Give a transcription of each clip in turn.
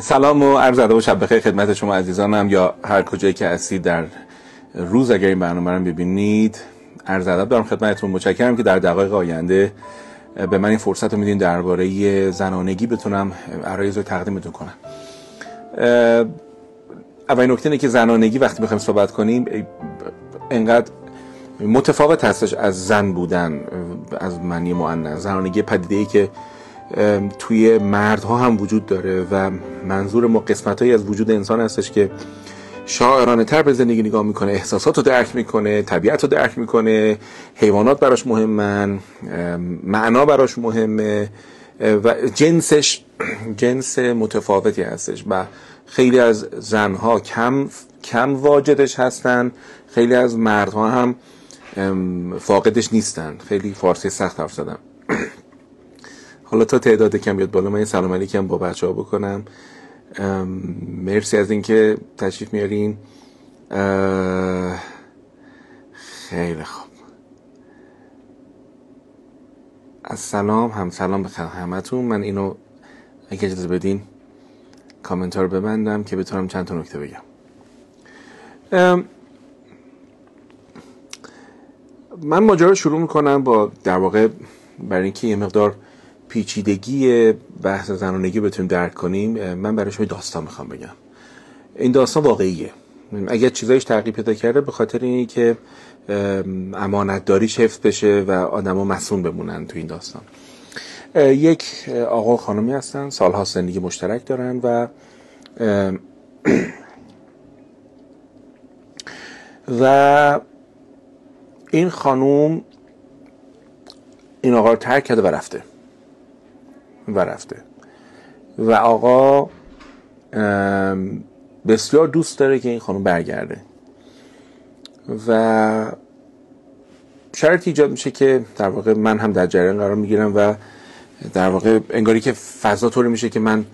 سلام و عرض ادب و شب بخیر خدمت شما عزیزانم یا هر کجایی که هستید در روز اگر این برنامه رو ببینید عرض ادب دارم خدمتتون. متشکرم که در دقایق آینده به من این فرصت رو میدین درباره زنانگی بتونم عرایض رو تقدیمتون کنم. اولین نکته اینه که زنانگی وقتی بخوایم صحبت کنیم انقدر متفاوت هستش از زن بودن از معنی مؤنث. زنانگی پدیده ای که توی مردها هم وجود داره و منظور ما قسمت از وجود انسان هستش که شاعرانه تر به زندگی نگاه می‌کنه احساسات رو درک می‌کنه طبیعت رو درک می‌کنه حیوانات براش مهمن معنا براش مهمه و جنسش جنس متفاوتی هستش و خیلی از زنها کم کم واجدش هستن خیلی از مردها هم فاقدش نیستن. خیلی فارسی سخت حرف زدم. حالا تا تعداد کم بیاد بالا من این سلام علیکم با بچه ها بکنم مرسی از اینکه تشریف میارین. خیلی خوب. از سلام هم سلام به همتون. من اینو اگه اجازه بدین کامنت رو ببندم که بتونم چند تا نکته بگم. من ماجرا شروع می‌کنم با در واقع برای اینکه یه مقدار پیچیدگی بحث زنانگی بتونیم درک کنیم من برای شما داستان می‌خوام بگم. این داستان واقعیه. اگر چیزایش تغییر پیدا کرده به خاطر اینی که امانت داریش حفظ بشه و آدما مسئول بمونن تو این داستان. یک آقا و خانمی هستن سالها زندگی مشترک دارن و و این خانوم این آقا رو ترک کرده و رفته. و رفته. و آقا بسیار دوست داره که این خانم برگرده. و شرط ایجاد میشه که در واقع من هم در جریان قرار می‌گیرم و در واقع انگاری که فضا طوری میشه که من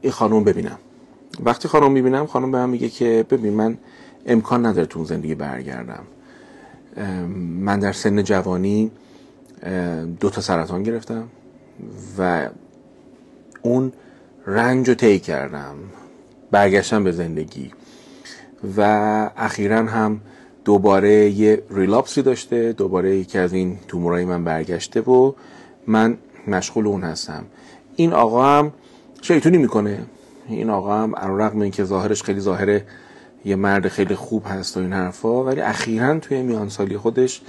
این خانم ببینم. وقتی خانم می‌بینم خانم به هم میگه که ببین من امکان نداره تو زندگی برگردم. من در سن جوانی دو تا سرطان گرفتم. و اون رنج رو طی کردم برگشتم به زندگی. و اخیرا هم دوباره یه ریلاپسی داشته دوباره یکی از این تومورای من برگشته و من مشغول اون هستم. این آقا هم شیطونی می‌کنه. این آقا هم رقم این که ظاهرش خیلی ظاهر یه مرد خیلی خوب هست و این حرفا ولی اخیرا توی میان سالی خودش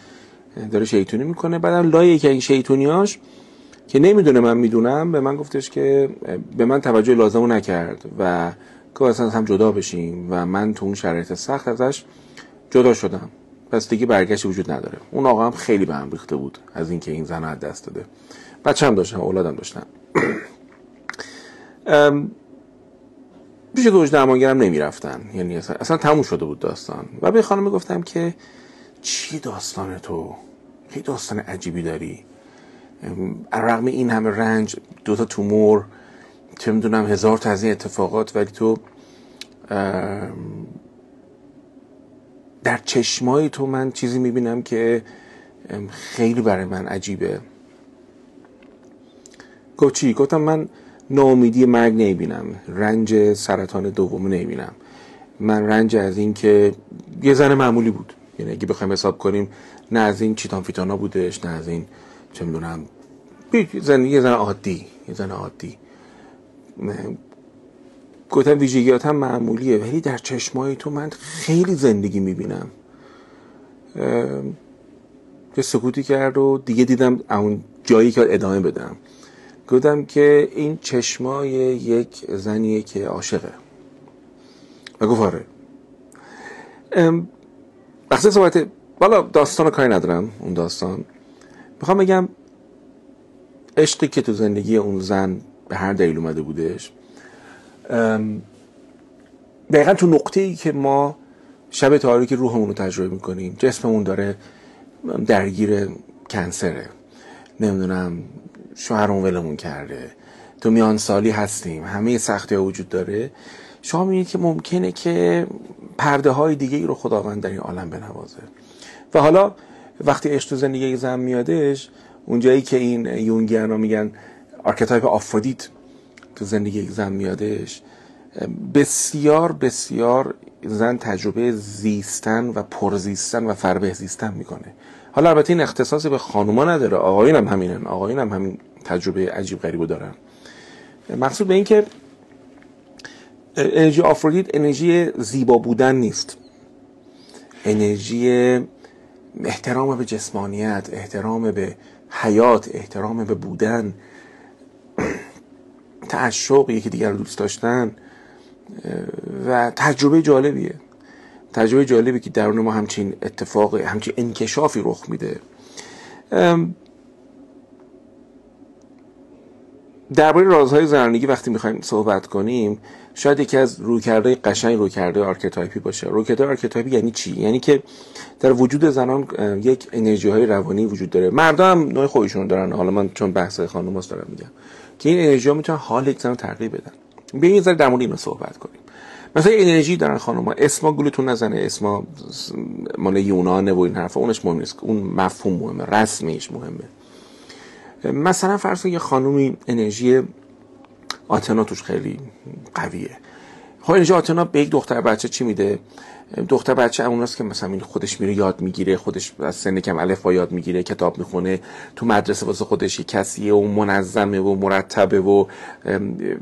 داره شیطونی می‌کنه. بعدم لایه که این شیطونیاش که نمی‌دونه من می‌دونم به من گفتش که به من توجه لازمو نکرد و که اصلا هم جدا بشیم و من تو اون شرایط سخت ازش جدا شدم. پس دیگه برگشت وجود نداره. اون آقا هم خیلی به هم ریخته بود از اینکه این زن از دست داده. بچه هم داشتم اولادم داشتم پیش دوج درمانگرم نمی‌رفتن. یعنی اصلا, اصلا تموم شده بود داستان. و به خانم گفتم که چی داستان تو؟ خیلی داستان عجیبی داری؟ رغم این همه رنج دو تا تومور چه می‌دونم هزار تا از این اتفاقات ولی تو در چشمای تو من چیزی می‌بینم که خیلی برای من عجیبه. گفت چی؟ گفتم من ناامیدی مرگ نمی‌بینم. رنج سرطان دوم نمی‌بینم. من رنج از این که یه زن معمولی بود. یعنی اگه بخوایم حساب کنیم نه از این چیتان فیتانا بودش نه از این چه می‌دونم زن یه زن عادی یه زن عادی. گفتم ویژگیات هم معمولیه ولی در چشمای تو من خیلی زندگی می‌بینم. یه سکوتی کرد و دیگه دیدم اون جایی که ادامه بدم. گفتم که این چشمای یک زنیه که عاشقه. و گفت آره وقتی صحبت بالا داستان کاری ندارم اون داستان. می‌خوام بگم عشقی که تو زندگی اون زن به هر دلیل اومده بودش دقیقا تو نقطه ای که ما شب تاریک روحمون رو تجربه می‌کنیم جسممون داره درگیر کنسره نمی‌دونم شوهرمون ولمون کرده تو میان سالی هستیم همه سختی ها وجود داره. شما می‌بینید که ممکنه که پرده های دیگه ای رو خداوند در این عالم بنوازه. و حالا وقتی عشق تو زندگی زن میادش اونجایی که این یونگیان میگن archetype آفرودیت تو زندگی یک زن میادش بسیار بسیار زن تجربه زیستن و پرزیستن و فربه زیستن می‌کنه. حالا البته این اختصاصی به خانوما نداره. آقایون هم همینن. آقایون هم همین تجربه عجیب غریبو دارن. مقصود به این که انرژی آفرودیت انرژی زیبا بودن نیست. انرژی احترام به جسمانیت احترام به حیات احترام به بودن. تعشق یکی دیگر رو دوست داشتن و تجربه جالبیه. تجربه جالبی که درون ما همچین اتفاق همچین انکشافی رخ میده. درباره رازهای زنانگی وقتی می‌خوایم صحبت کنیم شاید یکی از رویکردهای قشنگ رویکرد archetype ی باشه. رویکرد archetype ی یعنی چی؟ یعنی که در وجود زنان یک انرژی های روانی وجود داره. مردا هم نوع خودشون دارن. حالا من چون بحث خانم دارم میگم. که این انرژی ها می‌تونن حال یک زن تغییر بدن. بیاین یه ذره در مورد صحبت کنیم. مثلا انرژی دارن خانم ها. اسما گولتون نزنه. اسما مال یونانه و این حرفا. اونش مهم نیست. اون مفهوم مهمه. رسمیش مهمه. مثلا فرض یه خانومی انرژی آتنا توش خیلی قویه. خب انرژی آتنا به یک دختر بچه چی میده؟ دختر بچه اوناست که مثلا خودش میره یاد می‌گیره خودش از سن کم الف یاد می‌گیره کتاب می‌خونه تو مدرسه واسه خودش کسیه و منظمه و مرتبه و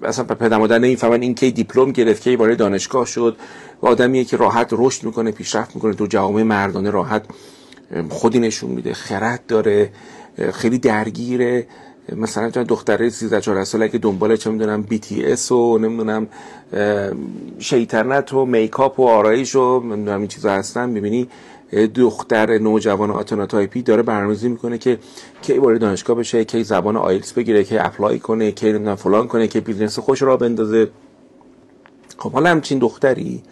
اصلا پدر مادر نمی‌فهمن این کی دیپلم گرفت کی وارد دانشگاه شد. و آدمیه که راحت رشد می‌کنه پیشرفت می‌کنه تو جوامع مردانه راحت خودی نشون میده خرد داره. خیلی درگیره مثلا دختره 13 14 ساله که دنبال چه می‌دونم BTS و نمی‌دونم شیطنت و makeup و آرایش و نمی‌دونم این چیزا هستن می‌بینی دختر نوجوان آتناتایپی داره برنامه‌ریزی می‌کنه که کی وارد دانشگاه بشه کی زبان آیلتس بگیره کی apply کنه کی نمی‌دونم فلان کنه کی business خودش راه بندازه. خب حالا همچین دختری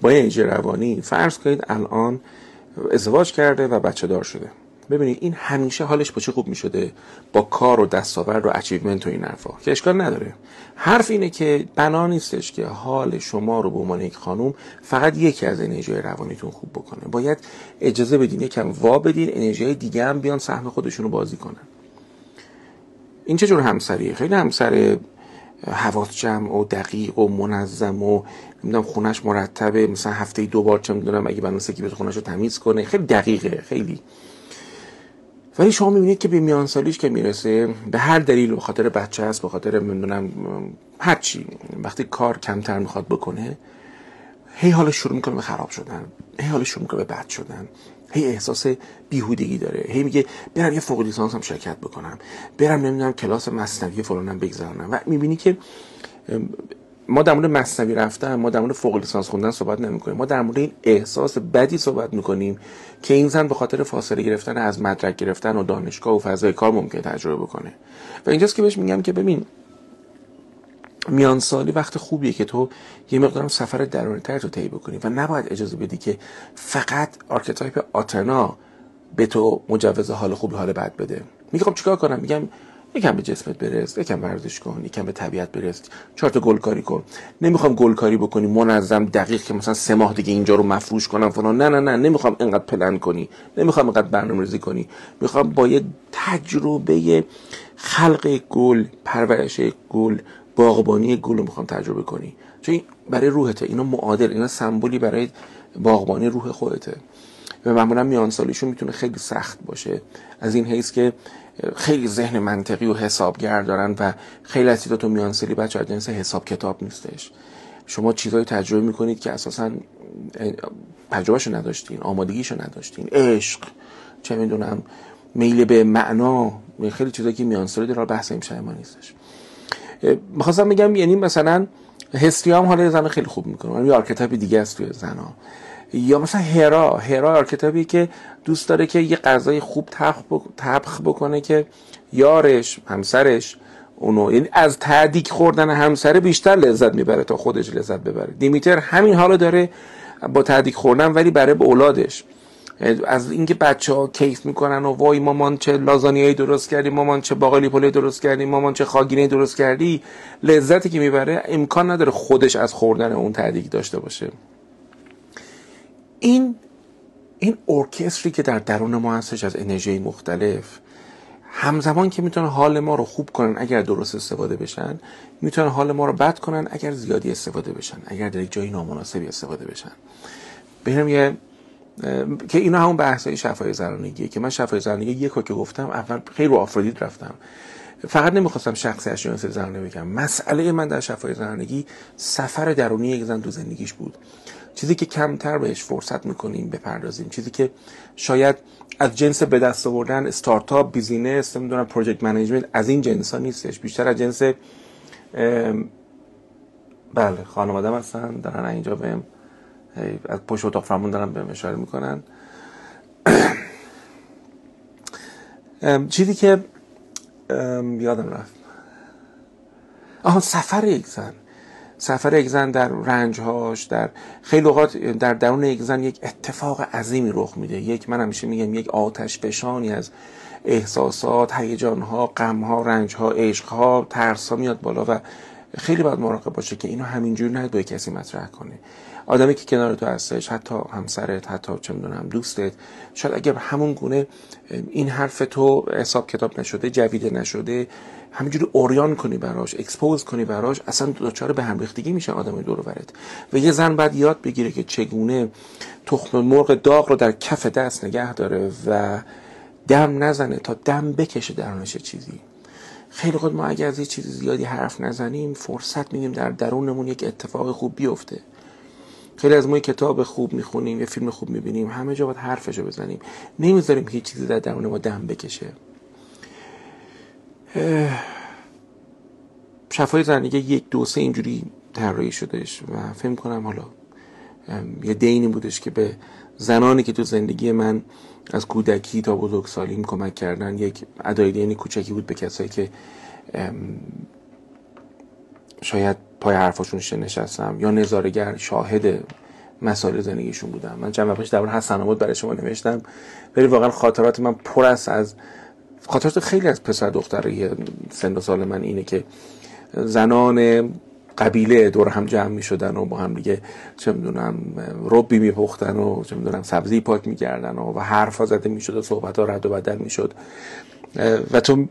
با این روانی فرض کنید الان ازدواج کرده و بچه دار شده. ببینید این همیشه حالش با چه خوب می‌شده؟ با کار و دستاورد و اچیومنت و این حرفا. که اشکال نداره. حرف اینه که بنا نیستش که حال شما رو به عنوان یک خانوم فقط یکی از انرژی روانیتون خوب بکنه. باید اجازه بدین یکم وا بدین انرژی دیگه هم بیان سهم خودشون رو بازی کنن. این چه جور همسریه؟ خیلی همسر حواس جمع و دقیق و منظم و نمی‌دونم خونش مرتبه. مثلا هفته دو بار چه می‌دونم اگه بنوسه که خونش رو تمیز کنه. خیلی دقیقه خیلی. ولی شما می‌بینید که به میان سالیش که می‌رسه به هر دلیل به خاطر بچه است به خاطر می‌دونم هر چی. وقتی کار کمتر می‌خواد بکنه هی حالش شروع می‌کنه به خراب شدن هی حالش شروع می‌کنه به بد شدن هی احساس بیهودگی داره هی میگه برم یه فوق لیسانس هم شرکت بکنم برم نمی‌دونم کلاس مصنوی فلانم بگذارم. و می‌بینی که ما در مورد مثنوی رفتن ما در مورد فوق لیسانس خوندن صحبت نمی کنیم ما در مورد این احساس بدی صحبت می‌کنیم که این زن به خاطر فاصله گرفتن از مدرک گرفتن و دانشگاه و فضای کار ممکن تجربه بکنه. و اینجاست که بهش میگم که ببین میان سالی وقت خوبیه که تو یه مقدارم سفر درونی تر تو طی بکنی و نباید اجازه بدی که فقط آرکتایپ آتنا به تو مجوز حال خوبی حال بد بده. میگم چیکار کنم؟ میگم یکم به جسمت برس یکم ورزش کن یکم به طبیعت برس. چهار تا گلکاری کن. نمی‌خوام گلکاری بکنی منظم دقیق که مثلا سه ماه دیگه اینجا رو مفروش کنم فلان. نه نه نه نمی‌خوام اینقدر پلن کنی. نمی‌خوام اینقدر برنامه‌ریزی کنی. می‌خوام با یه تجربه خلق گل پرورش گل باغبانی گل رو می‌خوام تجربه کنی. چون برای روحته. اینا معادل اینا سمبولی برای باغبانی روح خودته. و معمولا میان سالیشون می‌تونه خیلی سخت باشه. از این حیث که خیلی ذهن منطقی و حسابگر دارن و خیلی از تو میان بچه از جنس حساب کتاب نیستش. شما چیزایی تجربه می‌کنید که اساسا تجربهشو نداشتین آمادگیشو نداشتین. عشق چه می‌دونم میل به معنا خیلی چیزایی که میان سالی داره بحث این ما نیستش. می‌خواستم بگم یعنی مثلا هستیا هم حالا زن خیلی خوب می‌کنه. یه آرکتایپ دیگه است توی زنا یا مثلا هرا هرا آرکتایپی که دوست داره که یه غذای خوب طبخ بکنه که یارش همسرش اونو یعنی از تغذیه کردن همسره بیشتر لذت می‌بره تا خودش لذت ببره. دیمیتر همین حالو داره با تغذیه کردن ولی برای به اولادش. از اینکه بچه ها کیف می‌کنن و وای مامان چه لازانیایی درست کردی مامان چه باقالی پلو درست کردی مامان چه خاگینه درست کردی لذتی که می‌بره امکان نداره خودش از خوردن اون تغذیه داشته باشه. این این ارکستری که در درون ما هستش از انرژی مختلف همزمان که می‌تونن حال ما رو خوب کنن اگر درست استفاده بشن می‌تونن حال ما رو بد کنن اگر زیادی استفاده بشن اگر در یک جایی نامناسبی استفاده بشن. ببینم یه که اینا همون بحث های شفای زنانگیه که من شفای زنانگی یک که گفتم اول خیلی رو آفرودیت رفتم. فقط نمی‌خواستم شخصی شناسی زنانه بگم. مسئله من در شفای زنانگی سفر درونی یک زن تو زندگیش بود. چیزی که کمتر بهش فرصت می‌کنیم بپردازیم چیزی که شاید از جنس به دست آوردن استارتاپ business نمی‌دونم project management از این جنس ها نیستش بیشتر از جنس بله خانواده هستن دارن اینجا بهم از پشت اتاق فرمون دارن بهم اشاره می‌کنن. چیزی که یادم رفت. آها سفر یک زن. سفر یک زن در رنجهاش در خیلی اوقات در درون یک زن یک اتفاق عظیمی رخ میده. یک من همیشه میگم یک آتش فشانی از احساسات هیجانها غمها رنجها عشقها ترسها میاد بالا و خیلی باید مراقب باشه که اینو همینجوری نهید با کسی مطرح کنه. آدمی که کنار تو هستش حتی همسرت حتی چه می‌دونم دوستت شاید اگر همون گونه این حرف تو حساب کتاب نشده جویده نشده همینجوری اوریان کنی براش اکسپوز کنی براش اصلا دچار به هم ریختگی میشه آدم دور برد و یه زن بعد یاد بگیره که چگونه تخم مرغ داغ رو در کف دست نگه داره و دم نزنه تا دم بکشه درونش چیزی. خیلی خود ما اگر از یه چیز زیادی حرف نزنیم فرصت میدیم در درونمون یک اتفاق خوب بیفته. خیلی از ما کتاب خوب می‌خونیم یه فیلم خوب می‌بینیم همه جا باید حرفشو بزنیم. نمی‌ذاریم که چیزی در درون ما دم بکشه. شفای زندگی یک دو سه اینجوری طراحی شدهش و فکر کنم حالا یه دینی بودش که به زنانی که تو زندگی من از کودکی تا بزرگسالیم کمک کردن یک ادای دینی کوچکی بود به کسایی که شاید پای حرفاشون نشستم یا نظارگر شاهد مسائل زندگیشون بودم من چند وقتش در حسن آباد برای شما نوشتم ولی واقعا خاطرات من پر است از خاطرات خیلی از پسر دختری سن و سال من اینه که زنان قبیله دور هم جمع می شدن و با هم دیگه چه می‌دونم ربی می پختن و چه می‌دونم سبزی پاک می کردن و, و حرفا زده می شد و صحبت ها رد و بدل می شد. و تو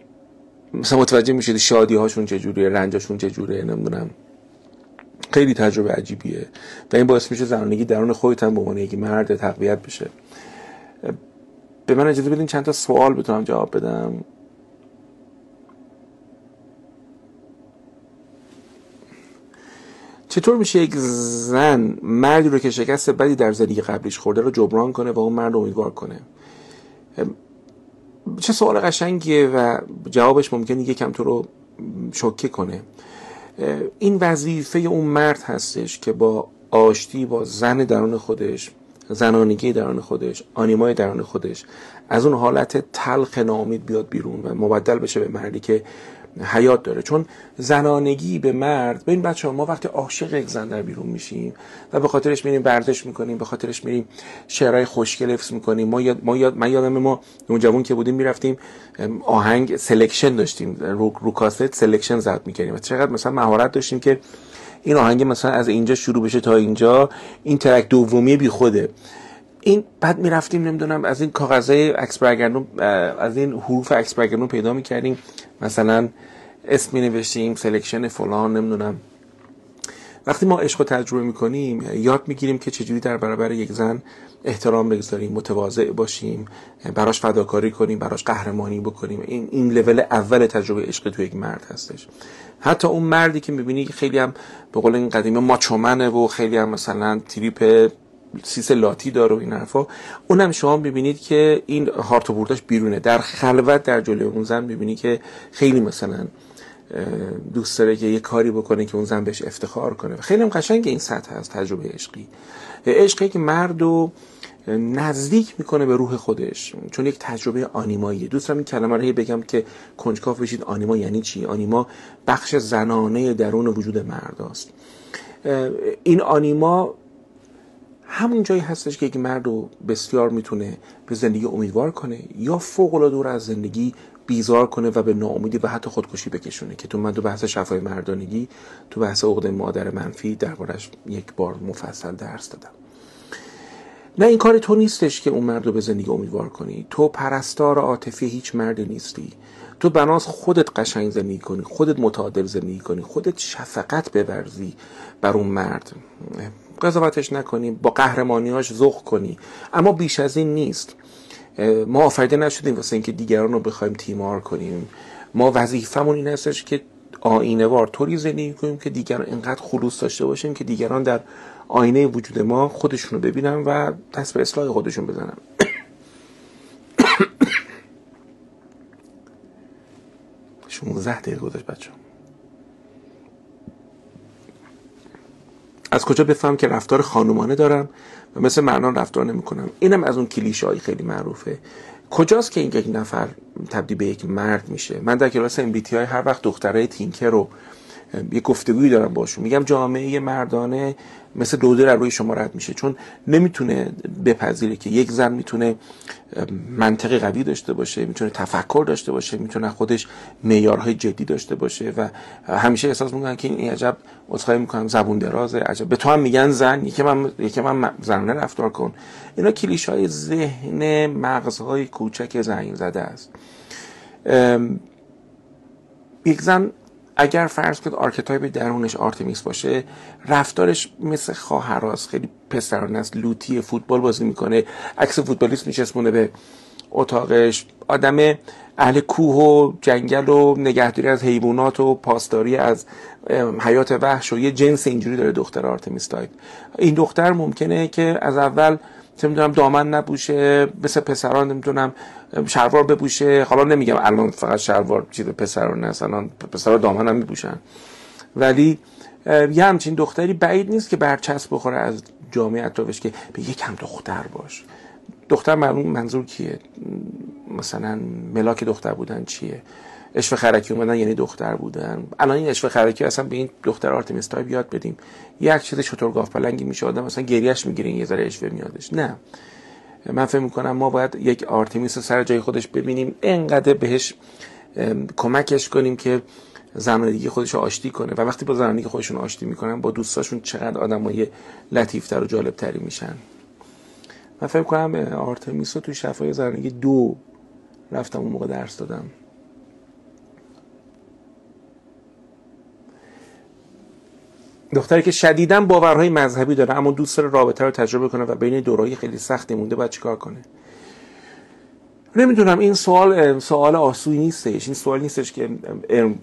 مثلا متوجه می شدی شادی هاشون چجوریه رنجاشون چجوریه نمی‌دونم. خیلی تجربه عجیبیه. و این باعث میشه زنانگی درون خودت هم به عنوان یک مرد تقویت بشه. به من اجازه بدین چند تا سوال بتونم جواب بدم. چطور میشه یک زن مردی رو که شکست بدی در زندگی قبلیش خورده رو جبران کنه و اون مرد رو امیدوار کنه؟ چه سوال قشنگیه و جوابش ممکنه یکم تو رو شوکه کنه. این وظیفه اون مرد هستش که با آشتی با زن درون خودش زنانگی درون خودش آنیمای درون خودش. از اون حالت تلخ نامید بیاد بیرون و مبدل بشه به مردی که حیات داره. چون زنانگی به مرد این بچه ها ما وقتی عاشق یک زن در بیرون میشیم و به خاطرش میریم ورزش می‌کنیم به خاطرش میریم شعرهای خوشگل حفظ می‌کنیم ما یاد ما یاد من یادم ما اون جوون که بودیم می‌رفتیم آهنگ selection داشتیم رو, رو کاست selection زد می‌کردیم. و چقدر مثلا مهارت داشتیم که این آهنگ مثلا از اینجا شروع بشه تا اینجا این ترک دومی بیخوده. این بعد می‌رفتیم نمی‌دونم از این کاغذهای عکس برگردون از این حروف عکس برگردون پیدا می‌کردیم. مثلا اسم می نوشتیم selection فلان نمی‌دونم. وقتی ما عشق رو تجربه می‌کنیم یاد می‌گیریم که چجوری در برابر یک زن احترام بگذاریم متواضع باشیم براش فداکاری کنیم براش قهرمانی بکنیم. این این لول اول تجربه عشق تو یک مرد هستش. حتی اون مردی که می‌بینی خیلی هم به قول این قدیمه ماچومنه و خیلی هم مثلا تریپ سیس لاتی داره و این حرفا اونم شما ببینید که این هارت و بیرونه. در خلوت در جلوی اون زن ببینید که خیلی مثلا دوست داره که یه کاری بکنه که اون زن بهش افتخار کنه. خیلی هم قشنگ این سطح از تجربه عشقی. عشقی که مرد رو نزدیک می‌کنه به روح خودش چون یک تجربه آنیماییه. دوست دارم این کلمه رو بگم که کنجکاف بشید آنیما یعنی چی؟ آنیما بخش زنانه درون وجود مرد است این آنیما همون جایی هستش که یک مرد رو بسیار می‌تونه به زندگی امیدوار کنه یا فوق العاده از زندگی بیزار کنه و به ناامیدی و حتی خودکشی بکشونه. که تو من تو بحث شفای مردانگی تو بحث عقد مادر منفی دربارش یک بار مفصل درس دادم. نه این کار تو نیستش که اون مرد رو به زندگی امیدوار کنی. تو پرستار عاطفی هیچ مردی نیستی. تو بناس خودت قشنگ زندگی کنی خودت متعادل زندگی کنی خودت شفقت بورزی بر اون مرد. قضاوتش نکنی با قهرمانیاش ذوق کنی. اما بیش از این نیست. ما آفریده نشدیم واسه اینکه دیگران رو بخوایم تیمار کنیم. ما وظیفمون این هستش که آینه وار طوری زندگی کنیم که دیگران اینقدر خلوص داشته باشیم که دیگران در آینه وجود ما خودشون رو ببینن و دست به اصلاح خودشون بزنن. 16 دقیقه گذاشت بچه از کجا بفهم که رفتار خانومانه دارم و مثل مردان رفتار نمی کنم اینم از اون کلیشه های خیلی معروفه. کجاست که این یک نفر تبدیل به یک مرد میشه؟ من در کلاس های هر وقت دخترای تینکر رو یه گفتگویی دارم باشون. میگم جامعه مردانه مثل دوده در روی شما رد میشه. چون نمی‌تونه بپذیره که یک زن می‌تونه منطقی قوی داشته باشه می‌تونه تفکر داشته باشه می‌تونه خودش معیارهای جدی داشته باشه و همیشه احساس می‌کنن که این عجب عذرخواهی می‌کنم زبون درازه عجب. به تو هم میگن زن یکی من یکی من زنانه رفتار کن. اینا کلیشه‌های ذهن مغزهای کوچک زنگ زده است. یک زن اگر فرض کنید آرکتایپ درونش آرتمیس باشه رفتارش مثل پسراست خیلی پسرانه است لوطی فوتبال بازی می‌کنه عکس فوتبالیست میچسبونه به اتاقش. آدم اهل کوه و جنگل و نگهداری از حیوانات و پاسداری از حیات وحش و یه جنس اینجوری داره دختر آرتمیس تایپ این دختر ممکنه که از اول چه می‌دونم دامن نپوشه مثل پسران نمی‌دونم شلوار بپوشه. حالا نمیگم الان فقط شلوار چیز پسران نه الان پسرا دامن هم میپوشن. ولی یه همچین دختری بعید نیست که برچسب بخوره از جامعه اطرافش که به یکم دختر باش. دختر منظور کیه؟ مثلا ملاک دختر بودن چیه؟ عشوه خرکی اومدن یعنی دختر بودن. الان این عشوه خرکی اصلا به این دختر آرتمیس تایپ یاد بدیم. یک چیز گاو پلنگی میشه آدم مثلا گریه‌ش می‌گیره یه ذره عشوه میادش. نه. من فکر می‌کنم ما باید یک آرتمیس سر جای خودش ببینیم انقدر بهش کمکش کنیم که زنانگی خودش آشتی کنه. و وقتی با زنانگی خودشون آشتی می‌کنن با دوستاشون چقدر آدمای لطیفتر و جالبتری میشن. من فکر کنم آرتمیس رو توی شفای زنانگی دو رفتم اون موقع درس دادم. دختری که شدیدا باورهای مذهبی داره اما دوست داره رابطه رو تجربه کنه و بین دورایی خیلی سختی مونده باید چیکار کنه؟ نمی‌دونم این سوال سوال آسوی نیستش. این سوال نیستش که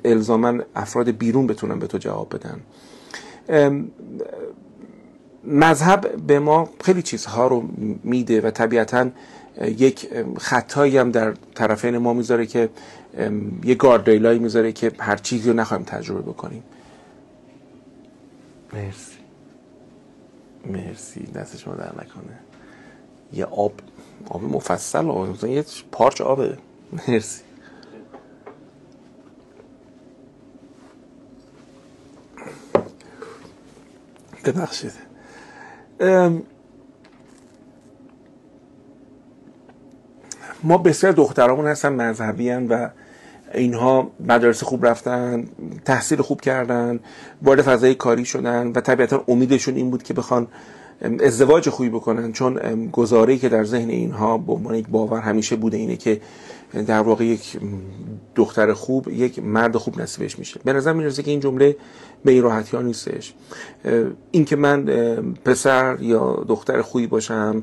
الزاما افراد بیرون بتونن به تو جواب بدن. مذهب به ما خیلی چیزها رو میده و طبیعتا یک خطایی هم در طرفین ما می‌ذاره که یک گاردریلایی می‌ذاره که هر چیزی رو نخواهیم تجربه بکنیم. مرسی. مرسی. دست شما در نکنه. یه آب آب مفصل مثلا یه پارچ آبه. مرسی. ببخشید. ما بسیار دخترامون هستن مذهبی و اینها مدرسه خوب رفتن تحصیل خوب کردن وارد فضای کاری شدن و طبیعتا امیدشون این بود که بخوان ازدواج خوبی بکنن. چون گزاره‌ای که در ذهن اینها به عنوان یک باور همیشه بوده اینه که در واقع یک دختر خوب یک مرد خوب نصیبش میشه. به نظر می‌رسه که این جمله به این راحتی ها نیستش. این که من پسر یا دختر خوبی باشم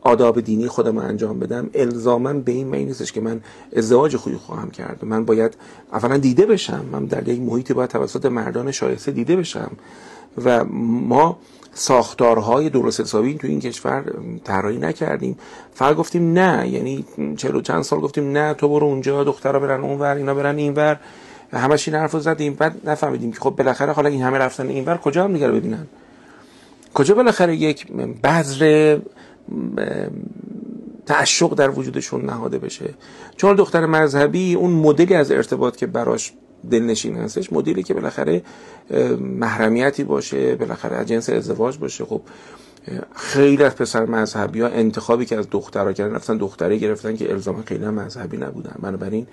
آداب دینی خودم انجام بدم الزاما به این معنی نیستش که من ازدواج خوبی خواهم کرد. من باید اولا دیده بشم من در یک محیطی باید توسط مردان شایسته دیده بشم و ما ساختارهای درست حسابی تو این کشور طراحی نکردیم. فقط گفتیم نه یعنی چلو چند سال گفتیم نه تو برو اونجا دخترها برن اونور اینا برن اینور همش این حرفو زدیم بعد نفهمیدیم که خب بالاخره حالا این همه رفتن اینور کجا هم ببینن کجا بالاخره یک بذر تعشق در وجودشون نهاده بشه. چون دختر مذهبی اون مدلی از ارتباط که براش دلنشین هستش مدلی که بالاخره محرمیتی باشه بالاخره از جنس ازدواج باشه. خب خیلی از پسر مذهبی ها انتخابی که از دخترها کردن رفتن دختره گرفتن که الزاما خیلی مذهبی نبودن. بنابراین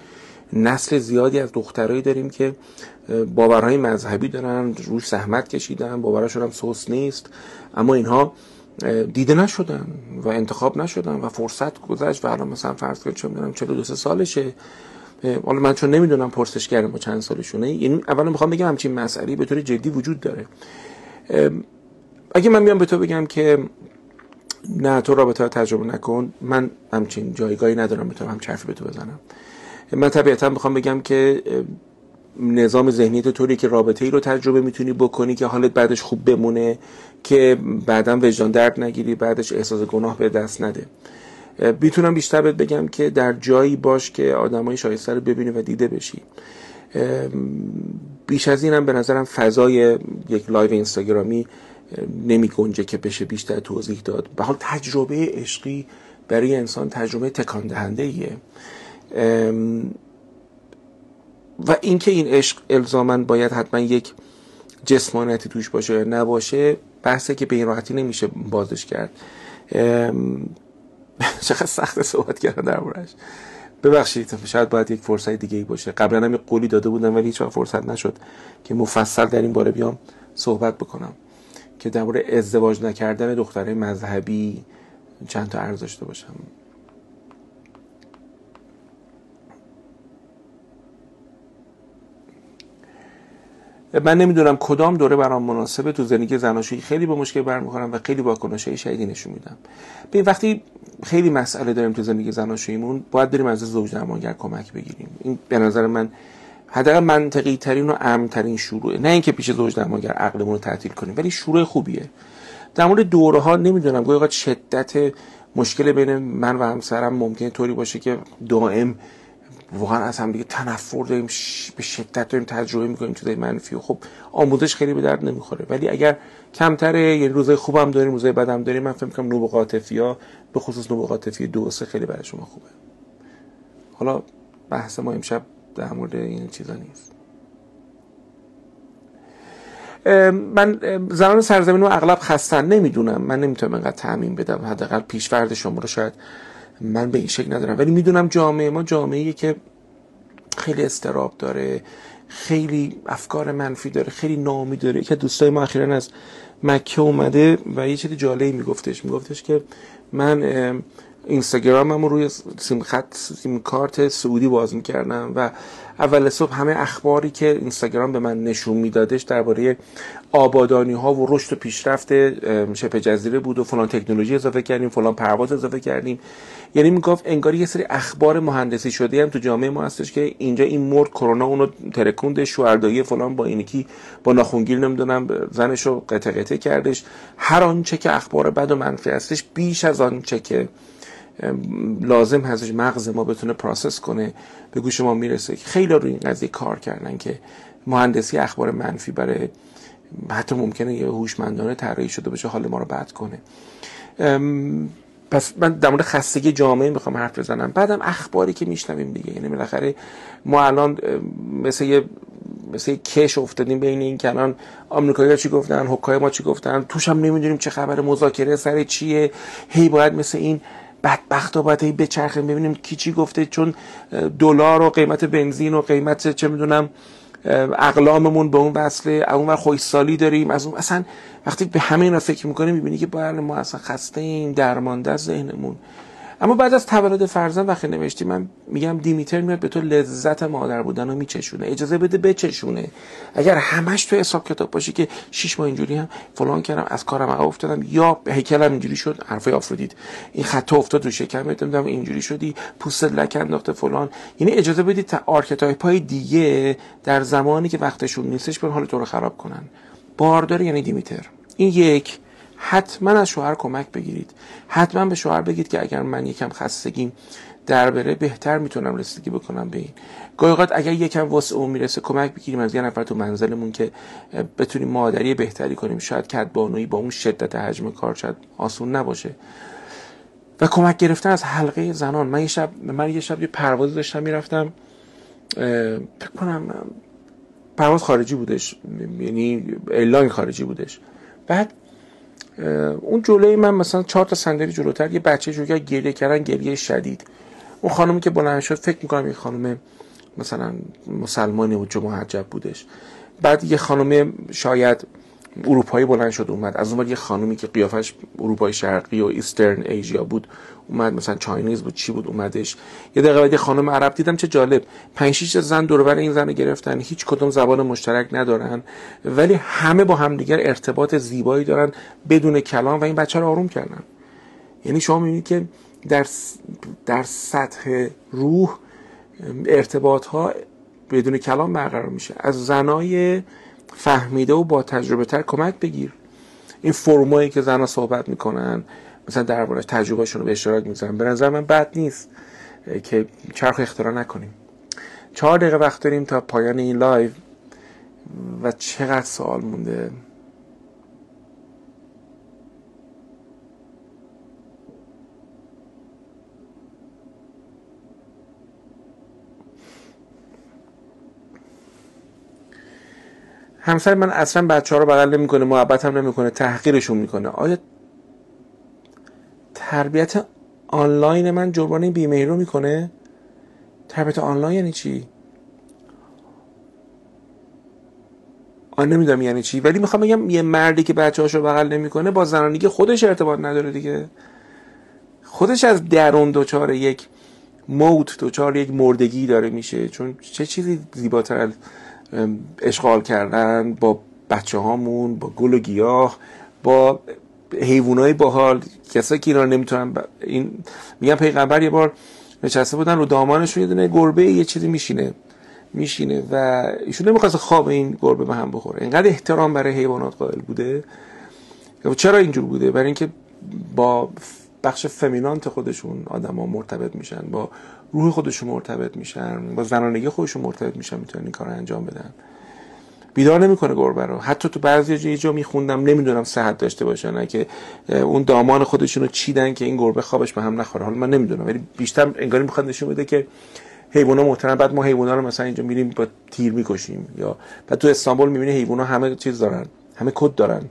نسل زیادی از دخترایی داریم که باورهای مذهبی دارن روش زحمت کشیدن باوراشون هم سوس نیست. اما اینها دیده نشدن و انتخاب نشدن و فرصت گذشت و الان مثلا فرض کنید چه می‌دونم 42 سالشه. حالا من چون نمی‌دونم پرسش کردم با چند سالشونه یعنی اولا می‌خوام بگم همچین مسئله به طور جدی وجود داره. اگه من میام به تو بگم که نه تو رابطه تجربه نکن من همچین جایگاهی ندارم بتونم هم چرفی به تو بزنم. من طبیعتا می‌خوام بگم که نظام ذهنی تو طوری که رابطه ای رو تجربه می‌تونی بکنی که حالت بعدش خوب بمونه که بعدا وجدان درد نگیری بعدش احساس گناه بهت دست نده. می‌تونم بیشتر بهت بگم که در جایی باش که آدمای شایسته رو ببینی و دیده بشی. بیش از اینم به نظرم فضای یک لایو اینستاگرامی نمی گنجه که بشه بیشتر توضیح داد. به هر حال تجربه عشقی برای انسان تجربه تکان دهنده ایه و اینکه این عشق الزاما باید حتما یک جسمانیتی توش باشه یا نباشه بحثه که به این راحتی نمیشه بازش کرد. چقدر سخت صحبت کردن در مورش ببخشید شاید باید یک فرصت دیگه ای باشه. قبلا هم قولی داده بودم ولی هیچ فرصت نشد که مفصل در این باره بیام صحبت بکنم. که در ازدواج نکردن دختره مذهبی چند تا عرض داشته باشم. من نمی‌دونم کدام دوره برام مناسبه. تو زندگی زناشویی خیلی با مشکل برمیخورم و خیلی واکنشای شدیدی نشون میدم. ببین وقتی خیلی مسئله داریم تو زندگی زناشوییمون باید بریم از زوج درمانگر کمک بگیریم. این به نظر من حداقل منطقی ترین و امن ترین شروعه. نه اینکه پیش زوج درمانگر عقلمون رو تعطیل کنیم ولی شروع خوبیه. در مورد دوره ها نمی‌دونم گاهی شدت مشکل بین من و همسرم ممکنه طوری باشه که دائم واقعا از هم دیگه تنفر داریم به شدت داریم تجربه می‌کنیم چیزای منفی. و خب آموزش خیلی به درد نمی‌خوره. ولی اگر کمتره یعنی روزای خوبم داریم روزای بدم داریم من فکر می‌کنم نوبه عاطفی ها به خصوص نوبه عاطفی دو سه خیلی برای شما خوبه. حالا بحث ما امشب در مورد این چیزا نیست. من زنان سرزمین رو اغلب خستن نمی‌دونم. من نمی‌تونم انقدر تعمین بدم. حداقل پیشورد شما رو شاید من به این شکل ندارم. ولی می‌دونم جامعه ما جامعه که خیلی استراب داره خیلی افکار منفی داره خیلی نامی داره. که دوستای ما اخیرا از مکه اومده و یه چیز جالبی میگفتش. میگفتش که من اینستاگرامم روی سیم خط سیم کارت سعودی باز می‌کردم و اول صبح همه اخباری که اینستاگرام به من نشون میدادش درباره آبادانی ها و رشد و پیشرفت شبه جزیره بود و فلان تکنولوژی اضافه کردیم فلان پرواز اضافه کردیم. یعنی می‌گفت انگار یه سری اخبار مهندسی شده هم تو جامعه ما هستش که اینجا این مرد کرونا اونو ترکوند شوهردایی فلان با اینکی با ناخونگیر نمی‌دونم زنش رو قطع کردش. هر آنچه که اخبار بد و منفی هستش بیش از آنچه که لازم هستش مغز ما بتونه پروسس کنه به گوش ما می‌رسه. خیلی روی این قضیه کار کردن که مهندسی اخبار منفی برای حتی ممکنه یه هوشمندانه طراحی شده باشه حال ما رو بد کنه. پس من در مورد خستگی جامعه می‌خوام حرف بزنم. بعدم اخباری که میشنویم دیگه. یعنی بالاخره ما الان مثل یه مثل کش افتادیم بین این کنان آمریکایی‌ها چی گفتن حکای ما چی گفتن. توش هم نمی‌دونیم چه خبر مذاکره سر چیه. هی باید مثل این بدبخت و باید بچرخیم. ببینیم کی چی گفته چون دلار و قیمت بنزین و قیمت چه می‌دونم اقلاممون به اون وصله اون خویسالی داریم از اون اصلا وقتی به همه اینا فکر می‌کنیم می‌بینی که باید ما اصلا خسته ایم درمانده ذهنمون. اما بعد از تولد فرزند وقتی نوشتی من میگم دیمیتر میاد به تو لذت مادر بودن رو میچشونه اجازه بده بچشونه. اگر همش تو حساب کتاب باشی که شش ماه اینجوری هم فلان کردم از کارم افتادم یا هیکلم اینجوری شد حرفای آفرودیت. این خط افتاد رو شکم نمی‌دونم اینجوری شدی پوست لک انداخته فلان. یعنی اجازه بدید تا آرکتایپ های دیگه در زمانی که وقتشون نیستش حال تو رو خراب کنن. باردار یعنی دیمیتر. این یک. حتما از شوهر کمک بگیرید. حتما به شوهر بگید که اگر من یکم خستگیم در بره بهتر می‌تونم رسیدگی بکنم به این. گاهی اگر یکم واسه اون می‌رسه کمک بگیریم از یه نفر تو منزلمون که بتونیم مادری بهتری کنیم. شاید کدبانویی با اون شدت حجم کار شاید آسون نباشه. و کمک گرفتن از حلقه زنان. من یه شب من یه شب یه پرواز داشتم می‌رفتم فکر کنم پرواز خارجی بودش. یعنی ایرلاین خارجی بودش. بعد اون جلوی من مثلا چهار تا صندلی جلوتر یه بچه‌ای گریه کردن گریه شدید. اون خانمی که بلند شد فکر می‌کنم یه خانم مثلا مسلمانی و جمعه عجب بودش. بعد یه خانم شاید اروپایی بلند شد اومد. از اون یه خانومی که قیافش اروپای شرقی و ایسترن ایژیا بود اومد. مثلا چاینیز بود چی بود اومدش. یه دقیقه بعد خانم عرب دیدم چه جالب. پنج شش زن دور این زن رو گرفتن. هیچ کدوم زبان مشترک ندارن. ولی همه با همدیگر ارتباط زیبایی دارن بدون کلام و این بچه رو آروم کردن. یعنی شما می‌بینید که در در سطح روح ارتباط ها بدون کلام برقرار میشه. از زنای فهمیده و با تجربه تر کمک بگیر. این فرومایی که زنها صحبت می‌کنن مثلا درباره تجربهشون رو به اشتراک می‌ذارن به نظر من بد نیست که چرخ اختراع نکنیم. چهار دقیقه وقت داریم تا پایان این لایو و چقدر سوال مونده. همسر من اصلا بچه ها رو بغل نمی‌کنه محبت هم نمی‌کنه تحقیرشون می‌کنه. آیا تربیت آنلاین من جبران این بیمهی رو می‌کنه؟ تربیت آنلاین یعنی چی؟ آن نمی‌دونم یعنی چی ولی می‌خوام بگم یه مردی که بچه هاشو بغل نمی‌کنه با که خودش ارتباط نداره دیگه. خودش از درون دوچار یک موت دوچار یک مردگی داره میشه. چون چه چیزی زیباتر اشغال کردن با بچه هامون با گل و گیاه با حیوانای باحال کسایی که اینا نمی‌تونن ب... این میگن پیغمبر یه بار نشسته بودن رو دامانشون یه دونه گربه یه چیزی میشینه میشینه و ایشون نمی‌خواست خواب این گربه به هم بخوره. اینقدر احترام برای حیوانات قائل بوده. چرا اینجور بوده؟ برای اینکه با بخش فمینانت خودشون آدما مرتبط میشن با روح خودشون مرتبط میشن با زنانگی خودشون مرتبط میشن می‌تونن این کار انجام بدن. بیدار نمی‌کنه گربه رو. حتی تو بعضی جا جا میخوندم نمی‌دونم صحت داشته باشه نه که اون دامان خودشون رو چیدن که این گربه خوابش به هم نخوره. حالا من نمی‌دونم ولی بیشتر انگاری می‌خواد نشون بده که حیونا محترم بعد ما حیونا رو مثلا اینجا میریم با تیر می‌کشیم یا بعد تو استانبول می‌بینی حیونا همه چیز دارن همه کد دارن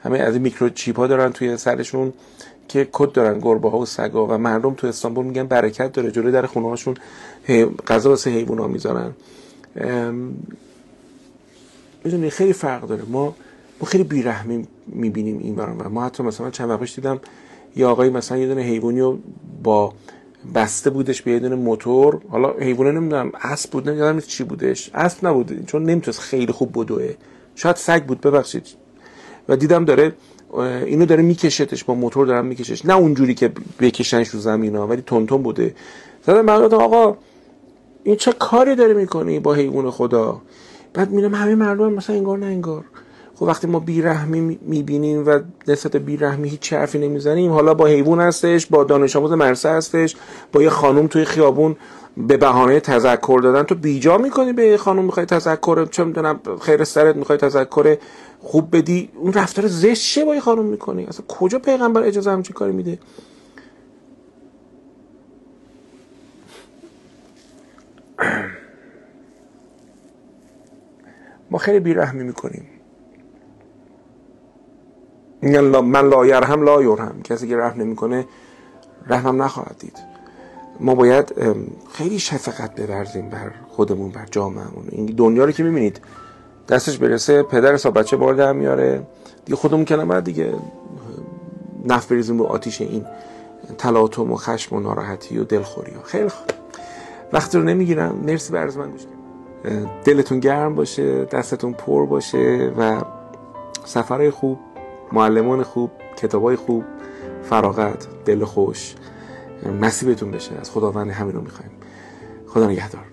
همه از میکروچیپ ها دارن توی سرشون. که کد دارن گربه ها و سگا و مردم تو استانبول میگن برکت داره جلوی در خونه هاشون غذا واسه حیونا می‌ذارن. می‌دونی خیلی فرق داره. ما ما خیلی بیرحمی می‌بینیم این برام ما حتی مثلا چند وقت دیدم یه آقایی مثلا یه دونه حیوانی رو با بسته بودش به یه دونه موتور. حالا حیوانه نمی‌دونم اسب بود نمی‌دونم چی بودش. اسب نبود چون نمی‌تونست خیلی خوب بدوه. شاید سگ بود ببخشید. و دیدم داره اینو داره میکشتش با موتور دارم میکشش. نه اونجوری که بکشنش رو زمین ها ولی تونتون بوده. زدم من آقا این چه کاری داره می‌کنی با حیوان خدا؟ بعد میرم همه مردم مثلا انگار نه انگار. خب وقتی ما بیرحمی می‌بینیم و نسبت بیرحمی هیچ حرفی نمی‌زنیم حالا با حیوان هستش با دانش آموز مرسه هستش با یه خانم توی خیابون به بهانه تذکر دادن. تو بیجا می‌کنی به خانم می‌خوای تذکر چه می‌دونم خیر سرت می‌خوای تذکر خوب بدی؟ اون رفتار زشت چه با خانم می‌کنی؟ اصلا کجا پیغمبر اجازه همچین کاری میده؟ ما خیلی بیرحمی می‌کنیم. من لا یرحم لا یرحم. کسی که رحم نمی‌کنه رحمم نخواهد دید. ما باید خیلی شفقت ببرزیم بر خودمون بر جامعهمون. این دنیا رو که می‌بینید دستش برسه پدر حساب بچه بار در میاره. دیگه خودمون بعد دیگه نف بریزیم رو آتیش این تلاطم و خشم و ناراحتی و دلخوری ها. خیلی خوب. وقت رو نمی‌گیرم. مرسی بر من گوش دلتون گرم باشه دستتون پر باشه و سفرهای خوب معلمان خوب کتابای خوب فراغت دل خوش. نصیبتون بشه. از خداوند همین رو می‌خوایم. خدا نگهدار.